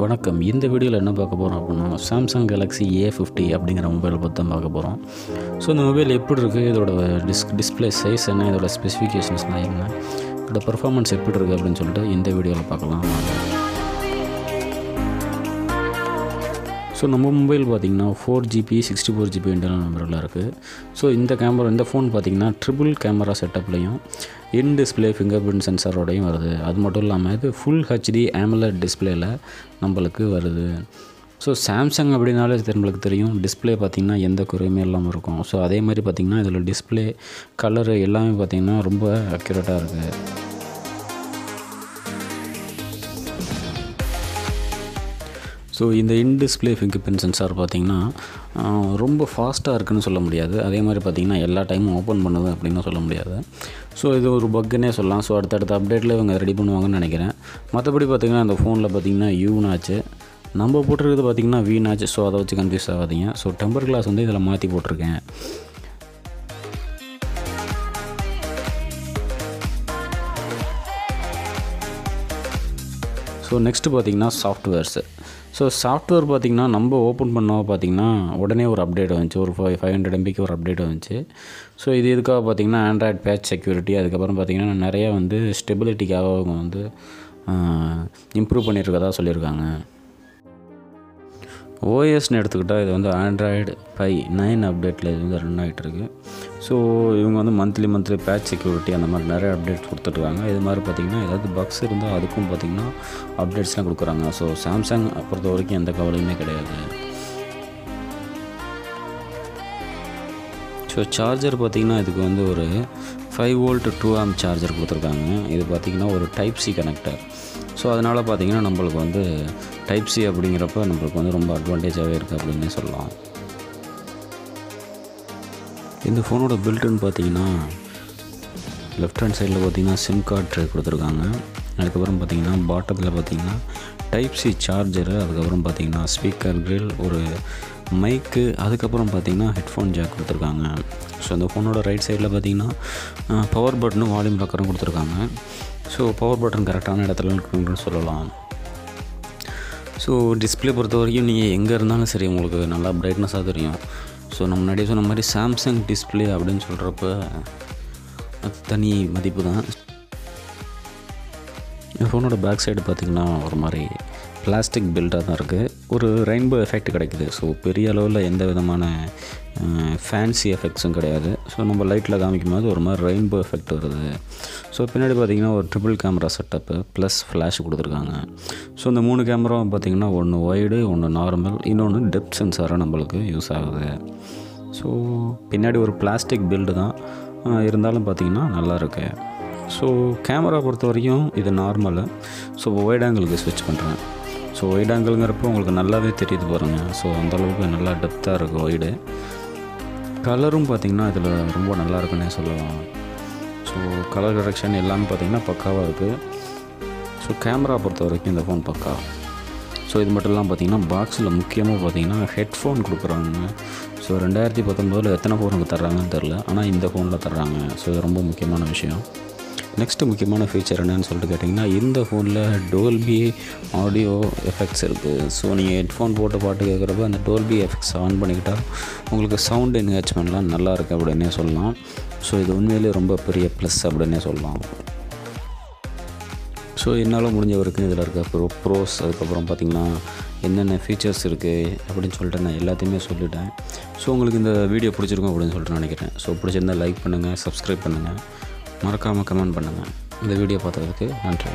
வணக்கம். இந்த வீடியோவில் என்ன பார்க்க போகிறோம் அப்படின்னா சாம்சங் கேலக்ஸி ஏ ஃபிஃப்டி அப்படிங்கிற மொபைலை பற்றி தான் பார்க்க போகிறோம் ஸோ இந்த மொபைல் எப்படி இருக்குது இதோட டிஸ் டிஸ்பிளே சைஸ் என்ன? இதோட ஸ்பெசிஃபிகேஷன்ஸ்லாம் என்ன? இதோட பர்ஃபார்மன்ஸ் எப்படி இருக்குது அப்படின்னு சொல்லிட்டு இந்த வீடியோவில் பார்க்கலாம். ஸோ நம்ம மொபைல் பார்த்திங்கன்னா four GB sixty four GB internal மெமரியில் இருக்குது ஸோ இந்த கேமரா இந்த ஃபோன் பார்த்திங்கன்னா ட்ரிபிள் கேமரா செட்டப்லையும் இன் டிஸ்பிளே ஃபிங்கர் பிரிண்ட் சென்சாரோடையும் வருது. அது மட்டும் இல்லாமல் இது ஃபுல் ஹெச்டி AMOLED டிஸ்பிளேயில் நம்மளுக்கு வருது. ஸோ சாம்சங் அப்படின்னாலே நம்மளுக்கு தெரியும். டிஸ்பிளே பார்த்திங்கன்னா எந்த குறையுமே இல்லாமல் இருக்கும். ஸோ அதே மாதிரி பார்த்திங்கன்னா இதில் டிஸ்பிளே கலரு எல்லாமே பார்த்திங்கன்னா ரொம்ப அக்யூரேட்டாக இருக்குது ஸோ இந்த in display fingerprint sensor பார்த்திங்கன்னா ரொம்ப ஃபாஸ்ட்டாக இருக்குன்னு சொல்ல முடியாது. அதே மாதிரி பார்த்திங்கன்னா எல்லா டைமும் ஓப்பன் பண்ணுது அப்படின்னு சொல்ல முடியாது. ஸோ இது ஒரு பக்குன்னே சொல்லலாம். ஸோ அடுத்தடுத்த அப்டேட்டில் இவங்க ரெடி பண்ணுவாங்கன்னு நினைக்கிறேன். மற்றபடி பார்த்திங்கன்னா இந்த ஃபோனில் பார்த்திங்கன்னா யூனாச்சு நம்ம போட்டிருக்கிறது பார்த்திங்கன்னா வீணாச்சு ஸோ அதை வச்சு கன்ஃபியூஸ் ஆகாதீங்க. ஸோ டெம்பர் கிளாஸ் வந்து இதில் மாற்றி போட்டிருக்கேன். ஸோ நெக்ஸ்ட்டு பார்த்தீங்கன்னா சாஃப்ட்வேர்ஸு ஸோ சாஃப்ட்வேர் பார்த்திங்கன்னா நம்ம ஓப்பன் பண்ணோம் பார்த்திங்கன்னா உடனே ஒரு அப்டேட் வந்துச்சு. ஒரு ஃபைவ் ஃபைவ் ஹண்ட்ரட் எம்பிக்கு ஒரு அப்டேட் வந்துச்சு. ஸோ இது இதுக்காக பார்த்திங்கன்னா ஆண்ட்ராய்ட் பேட்ச் செக்யூரிட்டி அதுக்கப்புறம் பார்த்திங்கன்னா நிறைய வந்து ஸ்டெபிலிட்டிக்காக அவங்க வந்து இம்ப்ரூவ் பண்ணியிருக்கதா சொல்லியிருக்காங்க. ஓஎஸ்னு எடுத்துக்கிட்டால் இது வந்து ஆண்ட்ராய்டு ஃபை நைன் அப்டேட்டில் இது வந்து ரன் ஆகிட்டுருக்கு ஸோ இவங்க வந்து மந்த்லி மந்த்லி பேட்ச் செக்யூரிட்டி அந்த மாதிரி நிறைய அப்டேட் கொடுத்துட்ருக்காங்க. இது மாதிரி பார்த்திங்கன்னா ஏதாவது பக்ஸ் இருந்தால் அதுக்கும் பார்த்திங்கன்னா அப்டேட்ஸ்லாம் கொடுக்குறாங்க. ஸோ சாம்சங் பொறுத்த வரைக்கும் எந்த கவலையுமே கிடையாது. ஸோ சார்ஜர் பார்த்திங்கன்னா இதுக்கு வந்து ஒரு five volt two amp charger கொடுத்துருக்காங்க. இது பார்த்திங்கன்னா ஒரு டைப் சி கனெக்டர் ஸோ அதனால் பார்த்திங்கன்னா நம்மளுக்கு வந்து டைப் சி அப்படிங்கிறப்ப நம்மளுக்கு வந்து ரொம்ப அட்வான்டேஜாகவே இருக்குது அப்படின்னு சொல்லலாம். இந்த ஃபோனோட பில்ட்டுன்னு பார்த்தீங்கன்னா லெஃப்ட் ஹேண்ட் சைடில் பார்த்தீங்கன்னா சிம் கார்டு ட்ரே கொடுத்துருக்காங்க. அதுக்கப்புறம் பார்த்தீங்கன்னா பாட்டத்தில் பார்த்தீங்கன்னா டைப் சி சார்ஜரு அதுக்கப்புறம் பார்த்தீங்கன்னா ஸ்பீக்கர் கிரில் ஒரு மைக்கு அதுக்கப்புறம் பார்த்தீங்கன்னா ஹெட்ஃபோன் ஜாக் கொடுத்துருக்காங்க. ஸோ அந்த ஃபோனோட ரைட் சைடில் பார்த்தீங்கன்னா பவர் பட்டனும் வால்யூம் லாக்கரும் கொடுத்துருக்காங்க. ஸோ பவர் பட்டன் கரெக்டான இடத்துல இருக்குன்னு சொல்லலாம். ஸோ டிஸ்பிளே பொறுத்த வரைக்கும் நீங்கள் எங்கே இருந்தாலும் சரி உங்களுக்கு நல்லா பிரைட்னஸாக தெரியும். ஸோ நம்ம முன்னாடியே சொன்ன மாதிரி சாம்சங் டிஸ்பிளே அப்படின்னு சொல்கிறப்ப அது தனி மதிப்பு தான். ஃபோனோட பேக் சைடு பார்த்திங்கன்னா ஒரு மாதிரி பிளாஸ்டிக் பில்டாக தான் இருக்குது ஒரு ரெயின்போ எஃபெக்ட் கிடைக்குது. ஸோ பெரிய அளவில் எந்த விதமான ஃபேன்சி எஃபெக்ட்ஸும் கிடையாது. ஸோ நம்ம லைட்டில் காமிக்கும் போது ஒரு மாதிரி ரெயின்போ எஃபெக்ட் வருது. ஸோ பின்னாடி பார்த்திங்கன்னா ஒரு triple camera setup plus flash கொடுத்துருக்காங்க. ஸோ இந்த மூணு கேமராவும் பார்த்திங்கன்னா ஒன்று ஒய்டு ஒன்று நார்மல் இன்னொன்று டெப்த் சென்சாராக நம்மளுக்கு யூஸ் ஆகுது. ஸோ பின்னாடி ஒரு பிளாஸ்டிக் பில்டு தான் இருந்தாலும் பார்த்திங்கன்னா நல்லாயிருக்கு ஸோ கேமரா பொறுத்த வரைக்கும் இது நார்மலு ஸோ ஒயிட் ஆங்கிளுக்கு ஸ்விட்ச் பண்ணுறேன் ஸோ ஒயிட் ஆங்கிள்ங்கிறப்போ உங்களுக்கு நல்லாவே தெரியுது பாருங்கள் ஸோ அந்தளவுக்கு நல்லா டெப்த்தாக இருக்குது ஒயிடு கலரும் பார்த்திங்கன்னா இதில் ரொம்ப நல்லா இருக்குன்னே சொல்லலாம். ஸோ கலர் கரெக்ஷன் எல்லாமே பார்த்திங்கன்னா பக்காவாக இருக்குது ஸோ கேமரா பொறுத்த வரைக்கும் இந்த ஃபோன் பக்கா? ஸோ இது மட்டும் இல்லாமல் பார்த்தீங்கன்னா பாக்ஸில் முக்கியமாக பார்த்தீங்கன்னா ஹெட்ஃபோன் கொடுக்குறாங்க. ஸோ ரெண்டாயிரத்தி பத்தொம்போதில் எத்தனை ஃபோனுக்கு தர்றாங்கன்னு தெரில ஆனால் இந்த ஃபோனில் தர்றாங்க. ஸோ இது ரொம்ப முக்கியமான விஷயம். நெக்ஸ்ட்டு முக்கியமான ஃபீச்சர் என்னன்னு சொல்லிட்டு கேட்டிங்கன்னா இந்த ஃபோனில் டோல்பி ஆடியோ எஃபெக்ட்ஸ் இருக்குது ஸோ நீங்கள் ஹெட்ஃபோன் போட்டு பாட்டு கேட்குறப்ப அந்த டோல்பி எஃபெக்ட்ஸ் ஆன் பண்ணிக்கிட்டால் உங்களுக்கு சவுண்ட் என்ஹேச்மெண்ட்லாம் நல்லா இருக்குது அப்படின்னே சொல்லலாம். ஸோ இது உண்மையிலேயே ரொம்ப பெரிய ப்ளஸ் அப்படின்னே சொல்லலாம். ஸோ என்னால் முடிஞ்ச வரைக்கும் இதில் இருக்க ப்ரோ ப்ரோஸ் அதுக்கப்புறம் பார்த்திங்கன்னா என்னென்ன ஃபீச்சர்ஸ் இருக்குது அப்படின்னு சொல்லிட்டு நான் எல்லாத்தையுமே சொல்லிட்டேன். ஸோ உங்களுக்கு இந்த வீடியோ பிடிச்சிருக்கும் அப்படின்னு சொல்லிட்டு நினைக்கிறேன். ஸோ பிடிச்சிருந்தா லைக் பண்ணுங்கள் சப்ஸ்கிரைப் பண்ணுங்கள் மறக்காமல் கமெண்ட் பண்ணுங்கள் இந்த வீடியோ பார்த்ததுக்கு நன்றி.